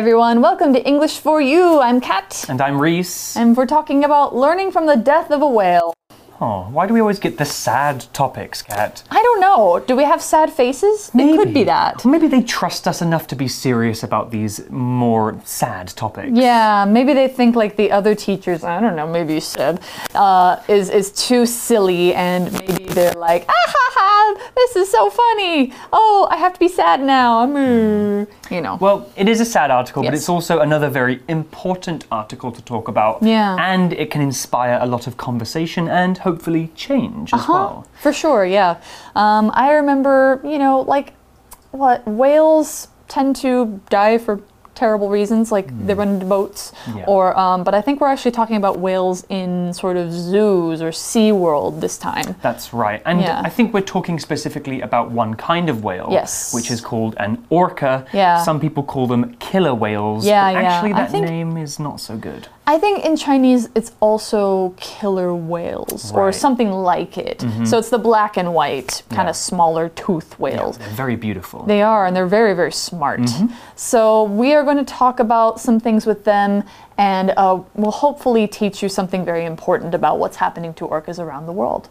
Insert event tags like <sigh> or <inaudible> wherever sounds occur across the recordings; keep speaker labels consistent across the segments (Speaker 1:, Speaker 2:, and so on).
Speaker 1: Everyone, welcome to English for You. I'm Kat.
Speaker 2: And I'm Reese.
Speaker 1: And we're talking about learning from the death of a whale.
Speaker 2: Oh, why do we always get the sad topics, Kat?
Speaker 1: I don't know. Do we have sad faces? It could be that.
Speaker 2: Maybe they trust us enough to be serious about these more sad topics.
Speaker 1: Yeah, maybe they think like the other teachers, I don't know, maybe Seb, uh, is, is too silly and maybe they're like, ah ha ha, this is so funny. Oh, I have to be sad now. Mm. You know.
Speaker 2: Well, it is a sad article, but it's also another very important article to talk about.
Speaker 1: Yeah.
Speaker 2: And it can inspire a lot of conversation and hopefully change as
Speaker 1: Huh?
Speaker 2: well.
Speaker 1: For sure, yeah. Um, I remember, you know, like what whales tend to die for terrible reasons, like they run into boats.
Speaker 2: Yeah.
Speaker 1: or. Um, but I think we're actually talking about whales in sort of zoos or Sea World this time.
Speaker 2: That's right. And
Speaker 1: Yeah.
Speaker 2: I think we're talking specifically about one kind of whale.
Speaker 1: Yes.
Speaker 2: Which is called an orca.
Speaker 1: Yeah.
Speaker 2: Some people call them killer whales.
Speaker 1: Yeah,
Speaker 2: but
Speaker 1: yeah.
Speaker 2: Actually,
Speaker 1: I
Speaker 2: that name is not so good.
Speaker 1: I think in Chinese it's also killer whales or
Speaker 2: Right. Mm-hmm.
Speaker 1: something like it. So it's the black and white, kind
Speaker 2: Yeah.
Speaker 1: of smaller tooth whales.
Speaker 2: They're very beautiful.
Speaker 1: They are, and they're very, very smart.
Speaker 2: Mm-hmm.
Speaker 1: So, we are going to talk about some things with them, and uh, we'll hopefully teach you something very important about what's happening to orcas around the world.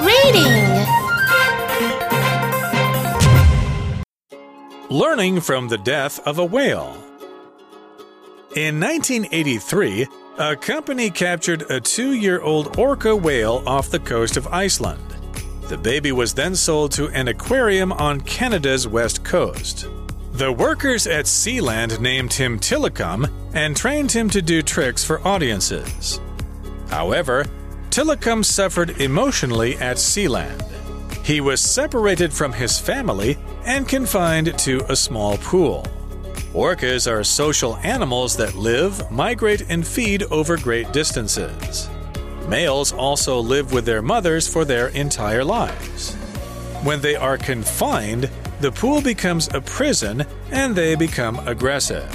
Speaker 3: Reading.
Speaker 4: Learning from the death of a whale. In 1983, a company captured a two year old orca whale off the coast of Iceland. The baby was then sold to an aquarium on Canada's west coast. The workers at Sealand named him Tilikum and trained him to do tricks for audiences. However, Tilikum suffered emotionally at Sealand. He was separated from his family and confined to a small pool. Orcas are social animals that live, migrate, and feed over great distances. Males also live with their mothers for their entire lives. When they are confined, the pool becomes a prison and they become aggressive.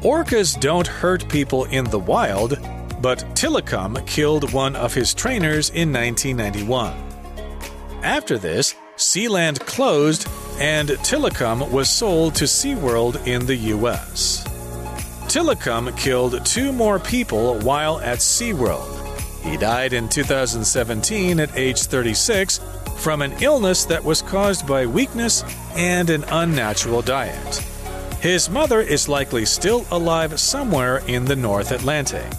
Speaker 4: Orcas don't hurt people in the wild, but Tilikum killed one of his trainers in 1991. After this, Sealand closed and Tilikum was sold to SeaWorld in the US. Tilikum killed two more people while at SeaWorld. He died in 2017 at age 36 from an illness that was caused by weakness and an unnatural diet. His mother is likely still alive somewhere in the North Atlantic.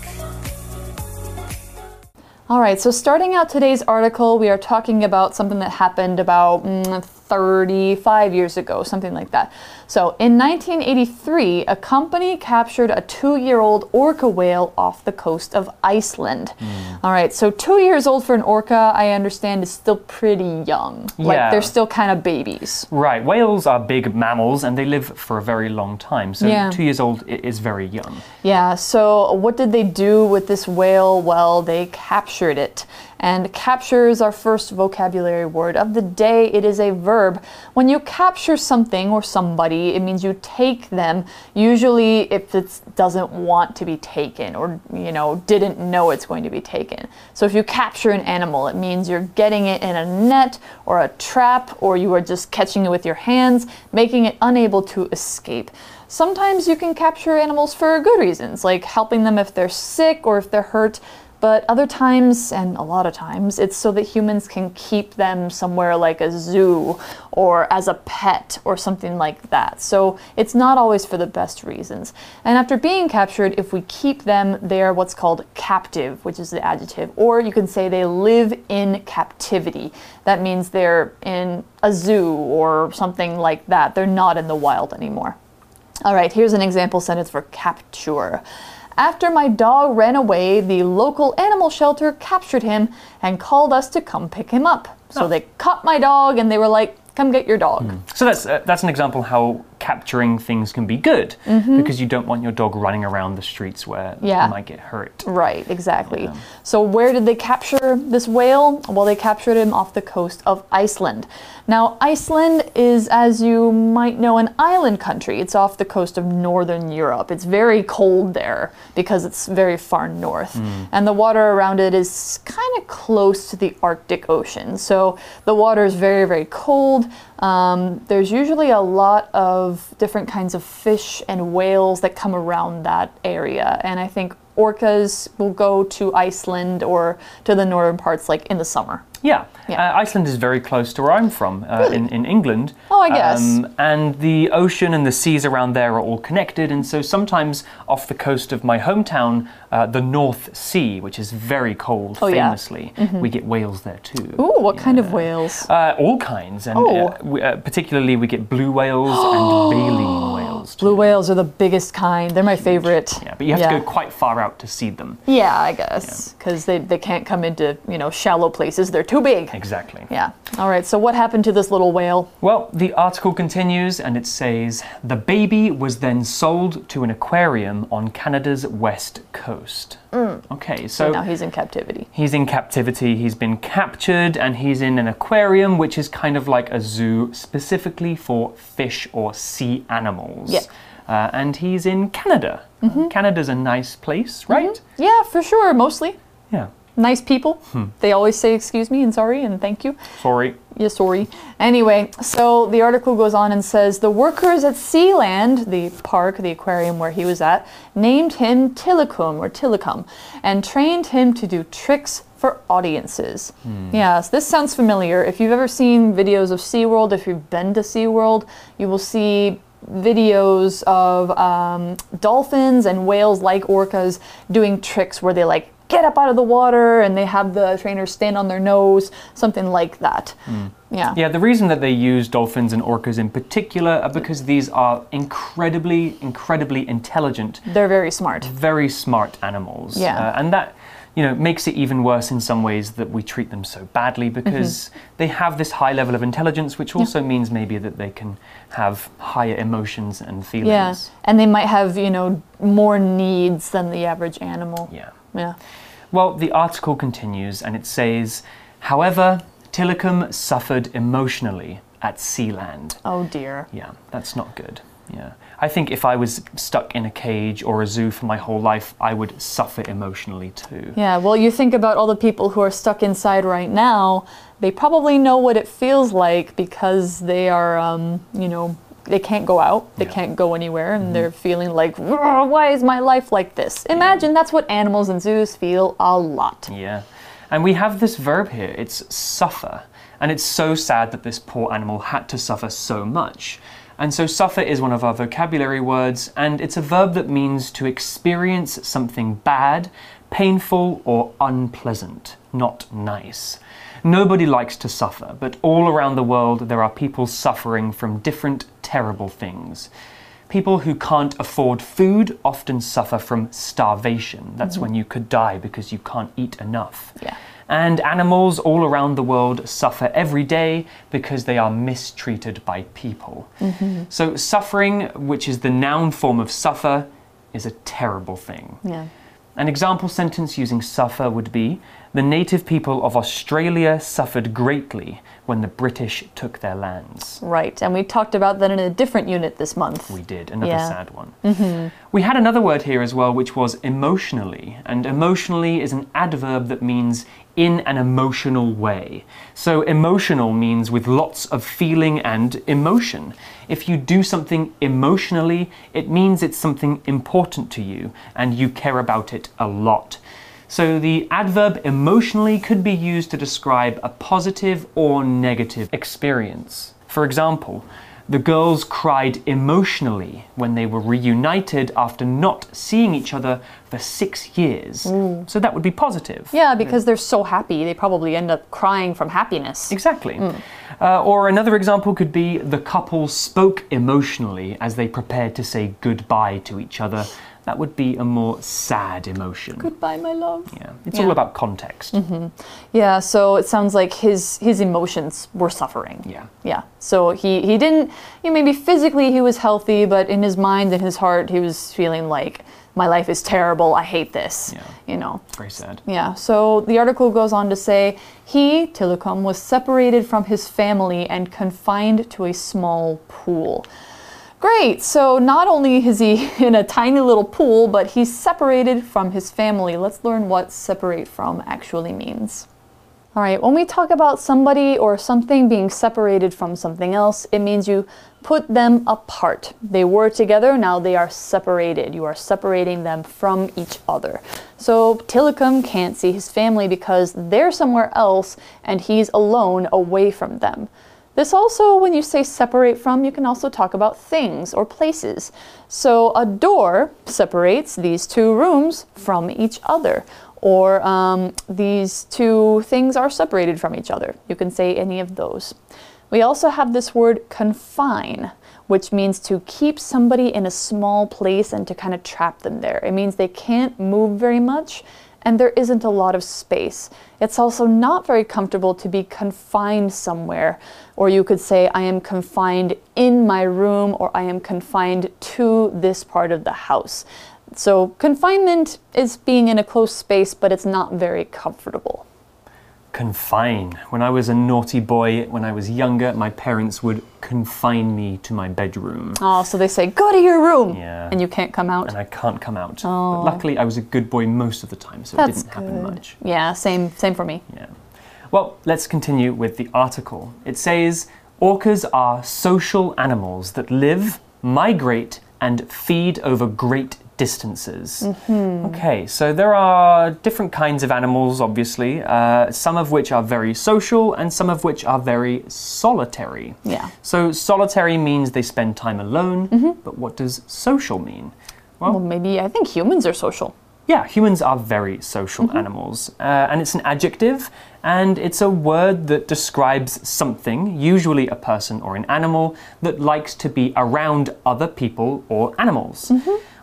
Speaker 1: All right, so starting out today's article, we are talking about something that happened about mm, 35 years ago, something like that. So, in 1983, a company captured a two year old orca whale off the coast of Iceland. Hmm. All right, so two years old for an orca, I understand, is still pretty young. Like,
Speaker 2: Yeah.
Speaker 1: they're still kind of babies.
Speaker 2: Right, whales are big mammals and they live for a very long time. So
Speaker 1: Yeah.
Speaker 2: two years old is very young.
Speaker 1: Yeah, so what did they do with this whale? Well, they captured it. And captures our first vocabulary word of the day. It is a verb. When you capture something or somebody, it means you take them, usually if it doesn't want to be taken or, you know, didn't know it's going to be taken. So if you capture an animal, it means you're getting it in a net or a trap or you are just catching it with your hands, making it unable to escape. Sometimes you can capture animals for good reasons, like helping them if they're sick or if they're hurt. But other times, and a lot of times, it's so that humans can keep them somewhere like a zoo or as a pet or something like that. So it's not always for the best reasons. And after being captured, if we keep them, they are what's called captive, which is the adjective. Or you can say they live in captivity. That means they're in a zoo or something like that. They're not in the wild anymore. All right, here's an example sentence for capture. After my dog ran away, the local animal shelter captured him and called us to come pick him up. So
Speaker 2: Oh.
Speaker 1: they caught my dog and they were like, come get your dog.
Speaker 2: So that's uh, that's an example how capturing things can be good because you don't want your dog running around the streets where.
Speaker 1: Yeah.
Speaker 2: it might get hurt.
Speaker 1: Right, exactly. So, where did they capture this whale? Well, they captured him off the coast of Iceland. Now, Iceland is, as you might know, an island country. It's off the coast of northern Europe. It's very cold there because it's very far north. And the water around it is kind of close to the Arctic Ocean. So, the water is very, very cold. Um, there's usually a lot of different kinds of fish and whales that come around that area, and I think orcas will go to Iceland or to the northern parts like in the summer.
Speaker 2: Yeah,
Speaker 1: Yeah.
Speaker 2: Uh, Iceland is very close to where I'm from, uh, in, in England.
Speaker 1: Oh, I guess.
Speaker 2: Um, and the ocean and the seas around there are all connected, and so sometimes off the coast of my hometown, uh, the North Sea, which is very cold,
Speaker 1: Oh, yeah.
Speaker 2: famously, we get whales there too.
Speaker 1: Ooh, what kind of whales?
Speaker 2: Uh, all kinds, and
Speaker 1: Oh.
Speaker 2: uh, we, uh, particularly we get blue whales and <gasps> baleen whales. Too.
Speaker 1: Blue whales are the biggest kind. They're my favorite.
Speaker 2: Yeah, but you have to go quite far out to see them.
Speaker 1: Yeah, I guess because they, they can't come into you know shallow places. They're too big.
Speaker 2: Exactly.
Speaker 1: Yeah. All right. So what happened to this little whale?
Speaker 2: Well, the article continues and it says the baby was then sold to an aquarium on Canada's west coast. Mm. Okay, so
Speaker 1: now he's in captivity.
Speaker 2: he's in captivity, he's been captured, and he's in an aquarium, which is kind of like a zoo specifically for fish or sea animals.
Speaker 1: Yeah.
Speaker 2: Uh, and he's in Canada. Mm-hmm. Canada's a nice place, right? Mm-hmm.
Speaker 1: Yeah, for sure. Mostly
Speaker 2: Yeah.
Speaker 1: nice people. Hmm. They always say excuse me and sorry and thank you.
Speaker 2: Sorry.
Speaker 1: Yeah, sorry. Anyway, so the article goes on and says the workers at Sealand, the park, the aquarium where he was at, named him Tilikum or Tilikum and trained him to do tricks for audiences. Hmm. Yes, this sounds familiar. If you've ever seen videos of SeaWorld, if you've been to SeaWorld, you will see videos of um, dolphins and whales like orcas doing tricks where they like get up out of the water and they have the trainers stand on their nose, something like that. Yeah.
Speaker 2: Yeah, the reason that they use dolphins and orcas in particular are because these are incredibly, incredibly intelligent,
Speaker 1: They're very smart.
Speaker 2: very smart animals.
Speaker 1: Yeah.
Speaker 2: Uh, and that, you know, makes it even worse in some ways that we treat them so badly mm-hmm. because they have this high level of intelligence, which also means maybe that they can have higher emotions and feelings.
Speaker 1: Yeah. And they might have, you know, more needs than the average animal.
Speaker 2: Yeah.
Speaker 1: Yeah.
Speaker 2: Well, the article continues and it says, however, Tilikum suffered emotionally at Sealand.
Speaker 1: Oh dear.
Speaker 2: Yeah, that's not good. Yeah. I think if I was stuck in a cage or a zoo for my whole life, I would suffer emotionally too.
Speaker 1: Yeah, well, you think about all the people who are stuck inside right now, they probably know what it feels like because they are, um, you know, they can't go out, they
Speaker 2: Yeah.
Speaker 1: can't go anywhere, and they're feeling like, why is my life like this? Imagine that's what animals in zoos feel a lot.
Speaker 2: Yeah. And we have this verb here, it's suffer. And it's so sad that this poor animal had to suffer so much. And so, suffer is one of our vocabulary words, and it's a verb that means to experience something bad, painful, or unpleasant, not nice. Nobody likes to suffer, but all around the world there are people suffering from different terrible things. People who can't afford food often suffer from starvation. That's mm-hmm. when you could die because you can't eat enough.
Speaker 1: Yeah.
Speaker 2: And animals all around the world suffer every day because they are mistreated by people. Mm-hmm. So, suffering, which is the noun form of suffer, is a terrible thing.
Speaker 1: Yeah.
Speaker 2: An example sentence using suffer would be The native people of Australia suffered greatly when the British took their lands.
Speaker 1: Right, and we talked about that in a different unit this month.
Speaker 2: We did, another
Speaker 1: Yeah.
Speaker 2: sad one. Mm-hmm. We had another word here as well, which was emotionally. And emotionally is an adverb that means in an emotional way. So, emotional means with lots of feeling and emotion. If you do something emotionally, it means it's something important to you and you care about it a lot. So, the adverb emotionally could be used to describe a positive or negative experience. For example, the girls cried emotionally when they were reunited after not seeing each other for six years. So that would be positive.
Speaker 1: Yeah, because they're so happy, they probably end up crying from happiness.
Speaker 2: Exactly. Uh, or another example could be the couple spoke emotionally as they prepared to say goodbye to each other. That would be a more sad emotion.
Speaker 1: Goodbye, my love.
Speaker 2: Yeah, it's
Speaker 1: Yeah.
Speaker 2: all about context. Mm-hmm.
Speaker 1: Yeah, so it sounds like his his emotions were suffering.
Speaker 2: Yeah.
Speaker 1: Yeah. So he he didn't you know, maybe physically he was healthy, but in his mind and his heart he was feeling like my life is terrible. I hate this.
Speaker 2: Yeah.
Speaker 1: You know.
Speaker 2: Very sad.
Speaker 1: Yeah. So the article goes on to say he Tillicum was separated from his family and confined to a small pool. Great. So not only is he <laughs> in a tiny little pool, but he's separated from his family. Let's learn what separate from actually means. All right, when we talk about somebody or something being separated from something else, it means you put them apart. They were together, now they are separated. You are separating them from each other. So Tilikum can't see his family because they're somewhere else and he's alone away from them. This also, when you say separate from, you can also talk about things or places. So a door separates these two rooms from each other or um, these two things are separated from each other. You can say any of those. We also have this word confine, which means to keep somebody in a small place and to kind of trap them there. It means they can't move very much and there isn't a lot of space. It's also not very comfortable to be confined somewhere, or you could say, I am confined in my room, or I am confined to this part of the house. So, confinement is being in a close space, but it's not very comfortable.
Speaker 2: Confine. When I was a naughty boy, when I was younger, my parents would confine me to my bedroom.
Speaker 1: Oh, so they say, go to your room,
Speaker 2: Yeah.
Speaker 1: and you can't come out.
Speaker 2: And I can't come out. But oh. luckily, I was a good boy most of the time, so it
Speaker 1: Oh.
Speaker 2: Didn't happen
Speaker 1: good.
Speaker 2: much.
Speaker 1: Yeah, same, same for me.
Speaker 2: Yeah. Well, let's continue with the article. It says orcas are social animals that live, migrate, and feed over great distances. Okay, so there are different kinds of animals, obviously, uh, some of which are very social and some of which are very solitary.
Speaker 1: Yeah.
Speaker 2: So, solitary means they spend time alone, but what does social mean?
Speaker 1: Well, maybe I think humans are social.
Speaker 2: Yeah, humans are very social animals, uh, and it's an adjective, and it's a word that describes something, usually a person or an animal, that likes to be around other people or animals.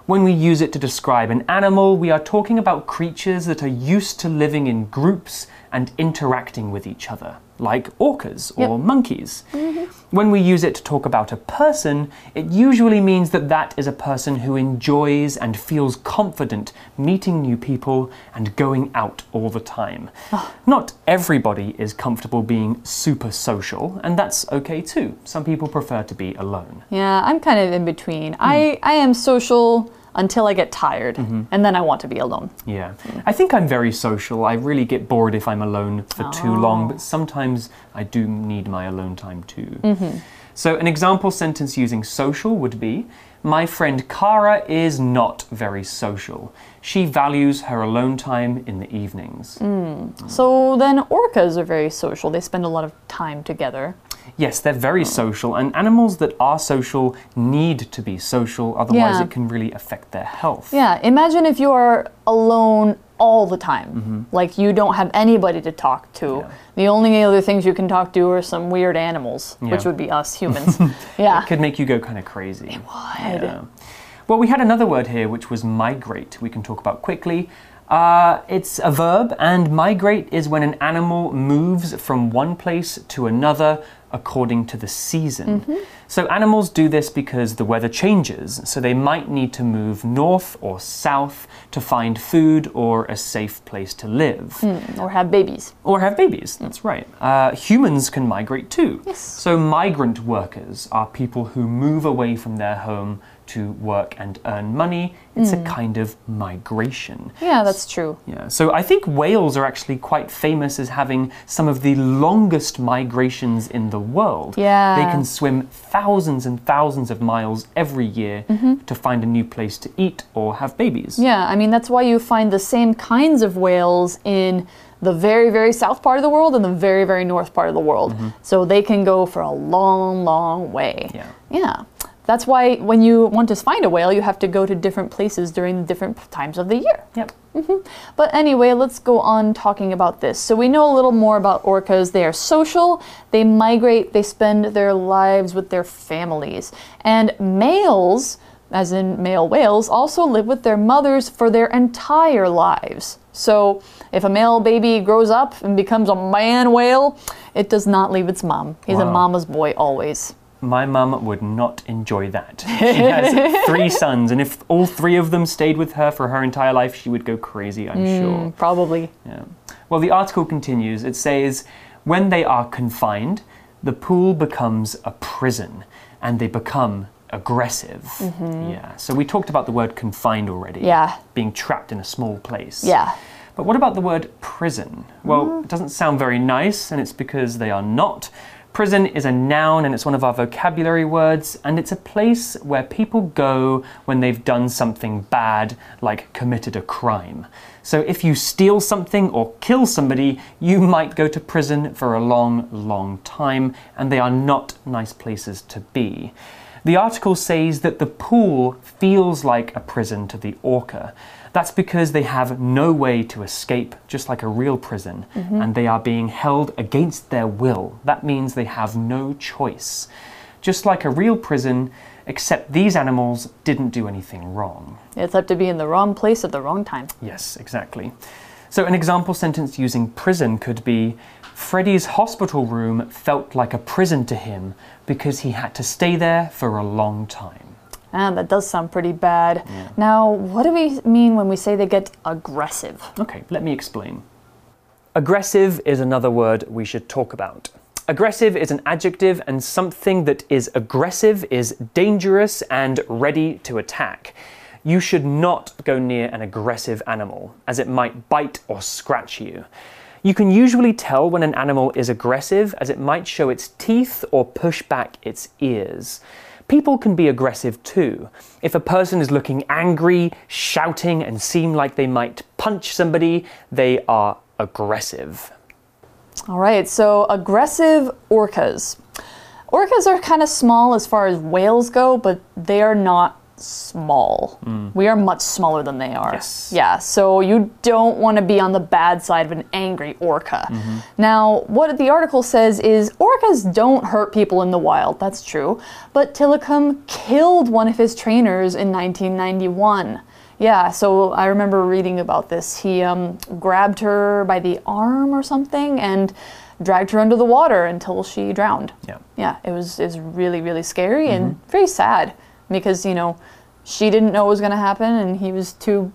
Speaker 2: When we use it to describe an animal, we are talking about creatures that are used to living in groups and interacting with each other, like orcas or monkeys. Mm-hmm. When we use it to talk about a person, it usually means that that is a person who enjoys and feels confident meeting new people and going out all the time. Ah. Not everybody is comfortable being super social, and that's okay too. Some people prefer to be alone.
Speaker 1: Yeah, I'm kind of in between. Hmm. I, I am social until I get tired, mm-hmm. and then I want to be alone.
Speaker 2: Yeah. I think I'm very social. I really get bored if I'm alone for too long, but oh. sometimes I do need my alone time too. Mm-hmm. So, an example sentence using social would be My friend Kara is not very social. She values her alone time in the evenings. Mm.
Speaker 1: So then orcas are very social. They spend a lot of time together.
Speaker 2: Yes, they're very social, and animals that are social need to be social, otherwise,
Speaker 1: Yeah.
Speaker 2: it can really affect their health.
Speaker 1: Yeah, imagine if you are alone all the time. Like you don't have anybody to talk to.
Speaker 2: Yeah.
Speaker 1: The only other things you can talk to are some weird animals, which would be us <laughs> humans. yeah.
Speaker 2: It could make you go kind of crazy. It
Speaker 1: would.
Speaker 2: Yeah. Well, we had another word here which was migrate, we can talk about quickly. Uh, it's a verb, and migrate is when an animal moves from one place to another according to the season.
Speaker 1: Mm-hmm.
Speaker 2: So, animals do this because the weather changes, so they might need to move north or south to find food or a safe place to live
Speaker 1: Or have babies.
Speaker 2: or have babies. That's right. Uh, humans can migrate too.
Speaker 1: Yes.
Speaker 2: So, migrant workers are people who move away from their home to work and earn money. It's a hmm. kind of migration.
Speaker 1: Yeah, that's true.
Speaker 2: Yeah. So, I think whales are actually quite famous as having some of the longest migrations in the world.
Speaker 1: Yeah.
Speaker 2: They can swim thousands and thousands of miles every year mm-hmm. to find a new place to eat or have babies.
Speaker 1: Yeah, I mean, that's why you find the same kinds of whales in the very, very south part of the world and the very, very north part of the world. Mm-hmm. So they can go for a long, long way.
Speaker 2: Yeah.
Speaker 1: Yeah. That's why when you want to find a whale, you have to go to different places during the different times of the year.
Speaker 2: Yep. Mm-hmm.
Speaker 1: But anyway, let's go on talking about this. So we know a little more about orcas. They are social, they migrate, they spend their lives with their families. And males, as in male whales, also live with their mothers for their entire lives. So if a male baby grows up and becomes a man whale, it does not leave its mom. He's a mama's boy always.
Speaker 2: My mum would not enjoy that. She has <laughs> three sons, and if all three of them stayed with her for her entire life, she would go crazy, I'm mm, sure.
Speaker 1: Probably.
Speaker 2: Yeah. Well, the article continues. It says, when they are confined, the pool becomes a prison and they become aggressive. Mm-hmm. Yeah. So we talked about the word confined already.
Speaker 1: Yeah.
Speaker 2: Being trapped in a small place.
Speaker 1: Yeah.
Speaker 2: But what about the word prison? Well, mm. it doesn't sound very nice, and it's because they are not. Prison is a noun and it's one of our vocabulary words, and it's a place where people go when they've done something bad, like committed a crime. So if you steal something or kill somebody, you might go to prison for a long, long time, and they are not nice places to be. The article says that the pool feels like a prison to the orca. That's because they have no way to escape, just like a real prison, mm-hmm. and they are being held against their will. That means they have no choice. Just like a real prison, except these animals didn't do anything wrong.
Speaker 1: It's up to be in the wrong place at the wrong time.
Speaker 2: Yes, exactly. So, an example sentence using prison could be Freddie's hospital room felt like a prison to him because he had to stay there for a long time.
Speaker 1: And that does sound pretty bad. Now, what do we mean when we say they get aggressive?
Speaker 2: Okay, let me explain. Aggressive is another word we should talk about. Aggressive is an adjective, and something that is aggressive is dangerous and ready to attack. You should not go near an aggressive animal, as it might bite or scratch you. You can usually tell when an animal is aggressive, as it might show its teeth or push back its ears. People can be aggressive too. If a person is looking angry, shouting, and seem like they might punch somebody, they are aggressive.
Speaker 1: All right, so aggressive orcas. Orcas are kind of small as far as whales go, but they are not small. Mm. We are much smaller than they are.
Speaker 2: Yes.
Speaker 1: Yeah, so you don't want to be on the bad side of an angry orca. Mm-hmm. Now, what the article says is orcas don't hurt people in the wild, that's true, but Tilikum killed one of his trainers in 1991. Yeah, so I remember reading about this. He um, grabbed her by the arm or something and dragged her under the water until she drowned.
Speaker 2: Yeah.
Speaker 1: Yeah, it was it was really really scary and mm-hmm. very sad because you know she didn't know what was going to happen and he was too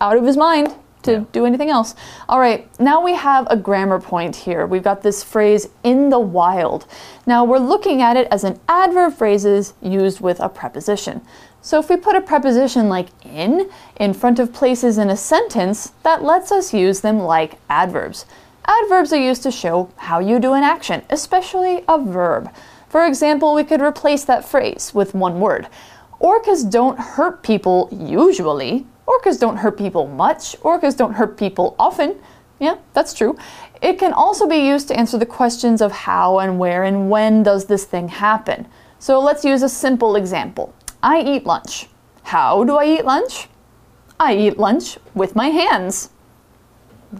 Speaker 1: out of his mind to
Speaker 2: Yeah.
Speaker 1: do anything else. All right, now we have a grammar point here. We've got this phrase in the wild. Now we're looking at it as an adverb phrases used with a preposition. So if we put a preposition like in in front of places in a sentence, that lets us use them like adverbs. Adverbs are used to show how you do an action, especially a verb. For example, we could replace that phrase with one word. Orcas don't hurt people usually. Orcas don't hurt people much. Orcas don't hurt people often. Yeah, that's true. It can also be used to answer the questions of how and where and when does this thing happen. So let's use a simple example. I eat lunch. How do I eat lunch? I eat lunch with my hands.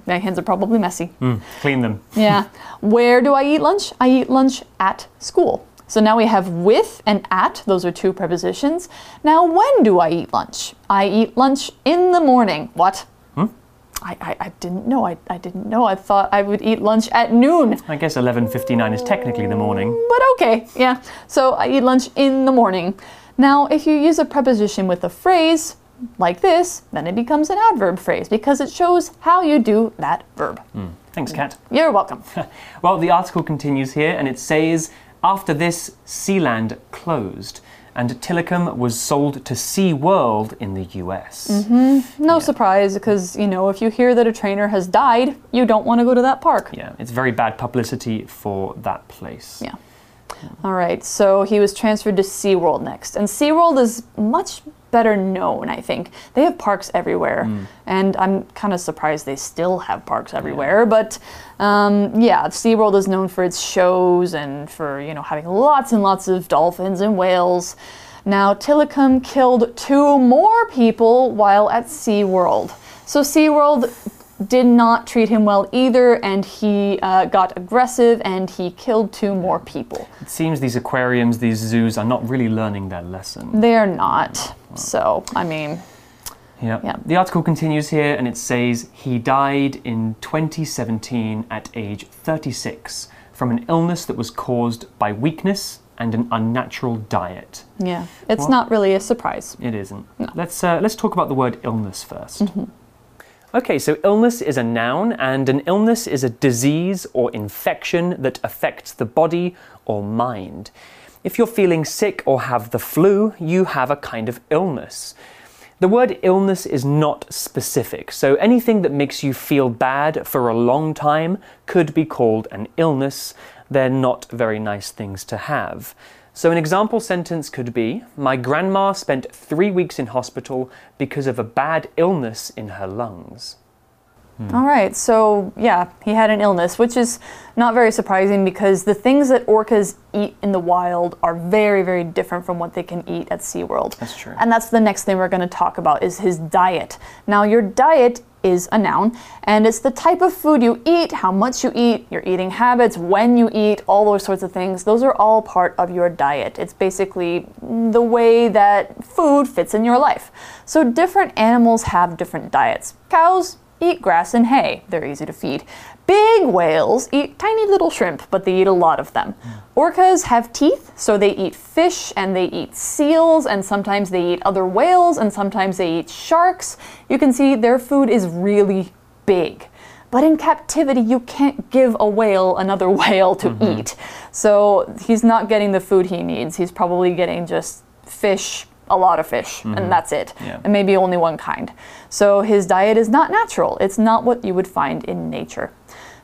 Speaker 1: My hands are probably messy.
Speaker 2: Mm, clean them.
Speaker 1: Yeah. <laughs> Where do I eat lunch? I eat lunch at school. So now we have with and at, those are two prepositions. Now, when do I eat lunch? I eat lunch in the morning. What? Hmm? I, I, I didn't know. I, I didn't know. I thought I would eat lunch at noon.
Speaker 2: I guess 11:59 is technically the morning.
Speaker 1: But okay, yeah. So I eat lunch in the morning. Now, if you use a preposition with a phrase like this, then it becomes an adverb phrase because it shows how you do that verb. Hmm.
Speaker 2: Thanks, mm. Kat.
Speaker 1: You're welcome. <laughs>
Speaker 2: Well, the article continues here and it says after this, Sealand closed and Tilikum was sold to Sea World in the US. Mm-hmm.
Speaker 1: No surprise because, you know, if you hear that a trainer has died, you don't want to go to that park.
Speaker 2: Yeah, it's very bad publicity for that place.
Speaker 1: Yeah. All right, so he was transferred to SeaWorld next. And SeaWorld is much better known, I think. They have parks everywhere. And I'm kind of surprised they still have parks everywhere. But um, yeah, SeaWorld is known for its shows and for, you know, having lots and lots of dolphins and whales. Now, Tilikum killed two more people while at SeaWorld. So SeaWorld did not treat him well either, and he uh, got aggressive and he killed two more people.
Speaker 2: It seems these aquariums, these zoos are not really learning their lesson.
Speaker 1: They're not. So, I mean,
Speaker 2: Yeah.
Speaker 1: Yeah.
Speaker 2: The article continues here and it says he died in 2017 at age 36 from an illness that was caused by weakness and an unnatural diet.
Speaker 1: yeah, it's
Speaker 2: Well-
Speaker 1: not really a surprise.
Speaker 2: It isn't. Let's uh, let's talk about the word illness 1st Okay, so illness is a noun, and an illness is a disease or infection that affects the body or mind. If you're feeling sick or have the flu, you have a kind of illness. The word illness is not specific, so anything that makes you feel bad for a long time could be called an illness. They're not very nice things to have. So, an example sentence could be My grandma spent three weeks in hospital because of a bad illness in her lungs. Hmm.
Speaker 1: All right, so yeah, he had an illness, which is not very surprising because the things that orcas eat in the wild are very, very different from what they can eat at SeaWorld.
Speaker 2: That's true.
Speaker 1: And that's the next thing we're going to talk about is his diet. Now, your diet is a noun, and it's the type of food you eat, how much you eat, your eating habits, when you eat, all those sorts of things. Those are all part of your diet. It's basically the way that food fits in your life. So, different animals have different diets. Cows eat grass and hay. They're easy to feed. Big whales eat tiny little shrimp, but they eat a lot of them. Hmm. Orcas have teeth, so they eat fish and they eat seals, and sometimes they eat other whales, and sometimes they eat sharks. You can see their food is really big. But in captivity, you can't give a whale another <laughs> whale to mm-hmm. eat. So he's not getting the food he needs. He's probably getting just fish, a lot of fish, and mm-hmm. that's it.
Speaker 2: Yeah.
Speaker 1: And maybe only one kind. So his diet is not natural. It's not what you would find in nature.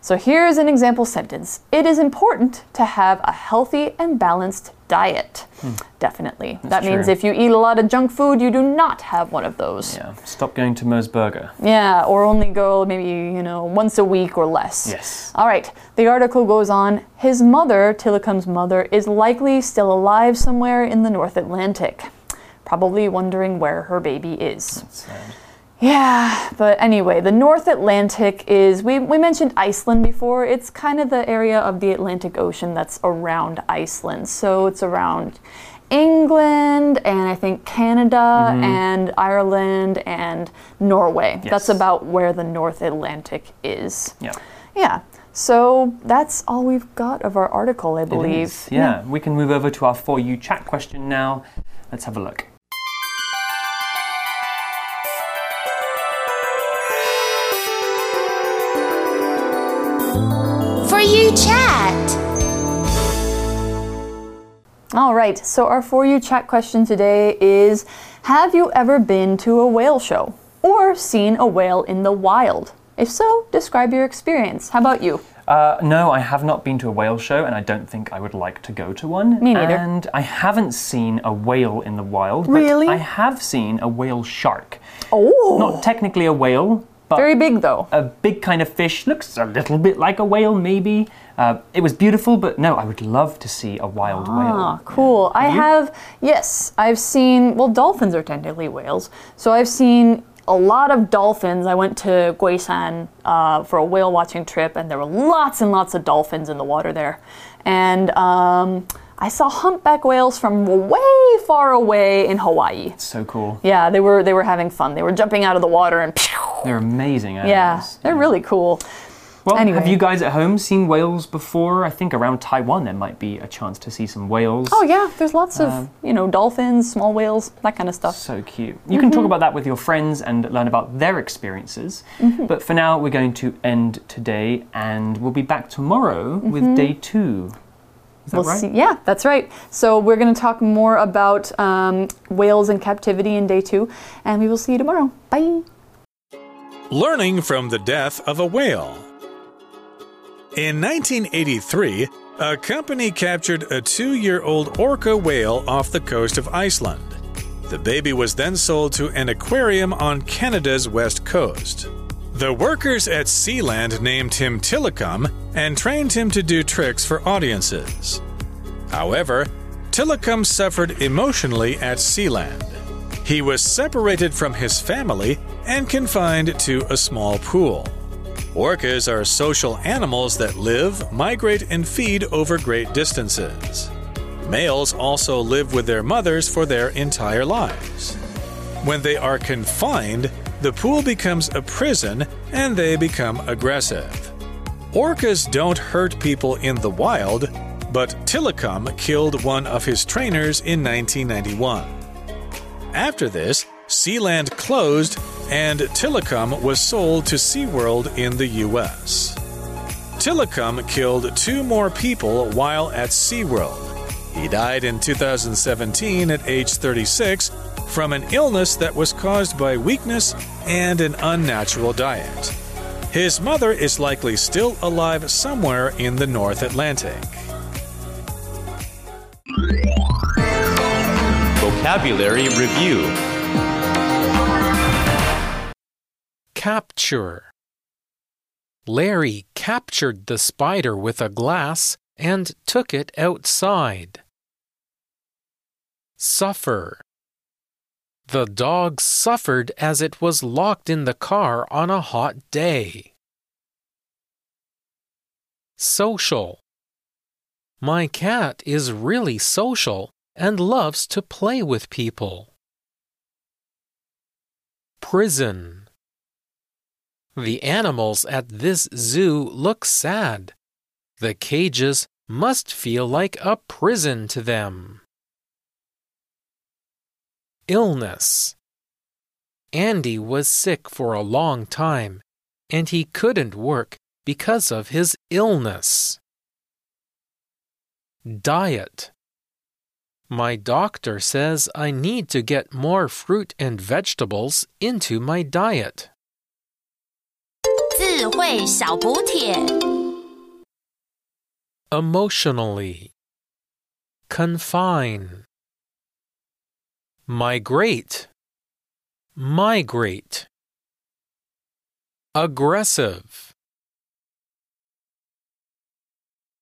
Speaker 1: So here's an example sentence It is important to have a healthy and balanced diet. Hmm. Definitely. that means
Speaker 2: true.
Speaker 1: if you eat a lot of junk food, you do not have one of those.
Speaker 2: Yeah, stop going to MOS Burger.
Speaker 1: Yeah, or only go maybe, you know, once a week or less.
Speaker 2: Yes.
Speaker 1: All right, the article goes on. His mother, Tilikum's mother, is likely still alive somewhere in the North Atlantic, probably wondering where her baby is. Yeah, but anyway, the North Atlantic is, we, we mentioned Iceland before. It's kind of the area of the Atlantic Ocean that's around Iceland. So it's around England and I think Canada mm-hmm. and Ireland and Norway. That's about where the North Atlantic is.
Speaker 2: Yeah.
Speaker 1: Yeah. So that's all we've got of our article, I believe.
Speaker 2: is, Yeah. we can move over to our For You chat question now. Let's have a look.
Speaker 1: All right, so our For You chat question today is Have you ever been to a whale show or seen a whale in the wild? If so, describe your experience. How about you?
Speaker 2: Uh, no, I have not been to a whale show, and I don't think I would like to go to one.
Speaker 1: Me neither.
Speaker 2: And I haven't seen a whale in the wild. But
Speaker 1: Really?
Speaker 2: I have seen a whale shark.
Speaker 1: Oh,
Speaker 2: Not technically a whale, but
Speaker 1: very big though.
Speaker 2: a big kind of fish. Looks a little bit like a whale, maybe. Uh, it was beautiful, but no, I would love to see a wild
Speaker 1: Ah,
Speaker 2: whale.
Speaker 1: Ah, cool. I have, yes, I've seen, well, dolphins are technically whales. So I've seen a lot of dolphins. I went to Guishan uh, for a whale watching trip, and there were lots and lots of dolphins in the water there. And um, I saw humpback whales from way far away in Hawaii.
Speaker 2: So cool.
Speaker 1: Yeah, they were they were having fun. They were jumping out of the water and <laughs>
Speaker 2: They're amazing animals.
Speaker 1: yeah, they're really cool.
Speaker 2: Well,
Speaker 1: Anyway.
Speaker 2: have you guys at home seen whales before? I think around Taiwan there might be a chance to see some whales.
Speaker 1: Oh yeah, there's lots of
Speaker 2: Um,
Speaker 1: you know dolphins, small whales, that kind of stuff.
Speaker 2: So cute. You can talk about that with your friends and learn about their experiences. But for now, we're going to end today and we'll be back tomorrow with day two. Is that
Speaker 1: We'll
Speaker 2: right?
Speaker 1: see. Yeah, that's right. So we're going to talk more about um, whales in captivity in day two, and we will see you tomorrow. Bye.
Speaker 4: Learning from the death of a whale. In 1983, a company captured a two year old orca whale off the coast of Iceland. The baby was then sold to an aquarium on Canada's west coast. The workers at Sealand named him Tilikum and trained him to do tricks for audiences. However, Tilikum suffered emotionally at Sealand. He was separated from his family and confined to a small pool. Orcas are social animals that live, migrate, and feed over great distances. Males also live with their mothers for their entire lives. When they are confined, the pool becomes a prison and they become aggressive. Orcas don't hurt people in the wild, but Tilikum killed one of his trainers in 1991. After this, Sealand closed and Tilikum was sold to SeaWorld in the US. Tilikum killed two more people while at SeaWorld. He died in 2017 at age 36 from an illness that was caused by weakness and an unnatural diet. His mother is likely still alive somewhere in the North Atlantic.
Speaker 5: Vocabulary Review
Speaker 6: Capture. Larry captured the spider with a glass and took it outside. Suffer. The dog suffered as it was locked in the car on a hot day. Social. My cat is really social and loves to play with people. Prison. The animals at this zoo look sad. The cages must feel like a prison to them. Illness. Andy was sick for a long time, and he couldn't work because of his illness. Diet. My doctor says I need to get more fruit and vegetables into my diet.
Speaker 3: 智慧小补帖。
Speaker 6: Emotionally. Confine. Migrate. Migrate. Aggressive.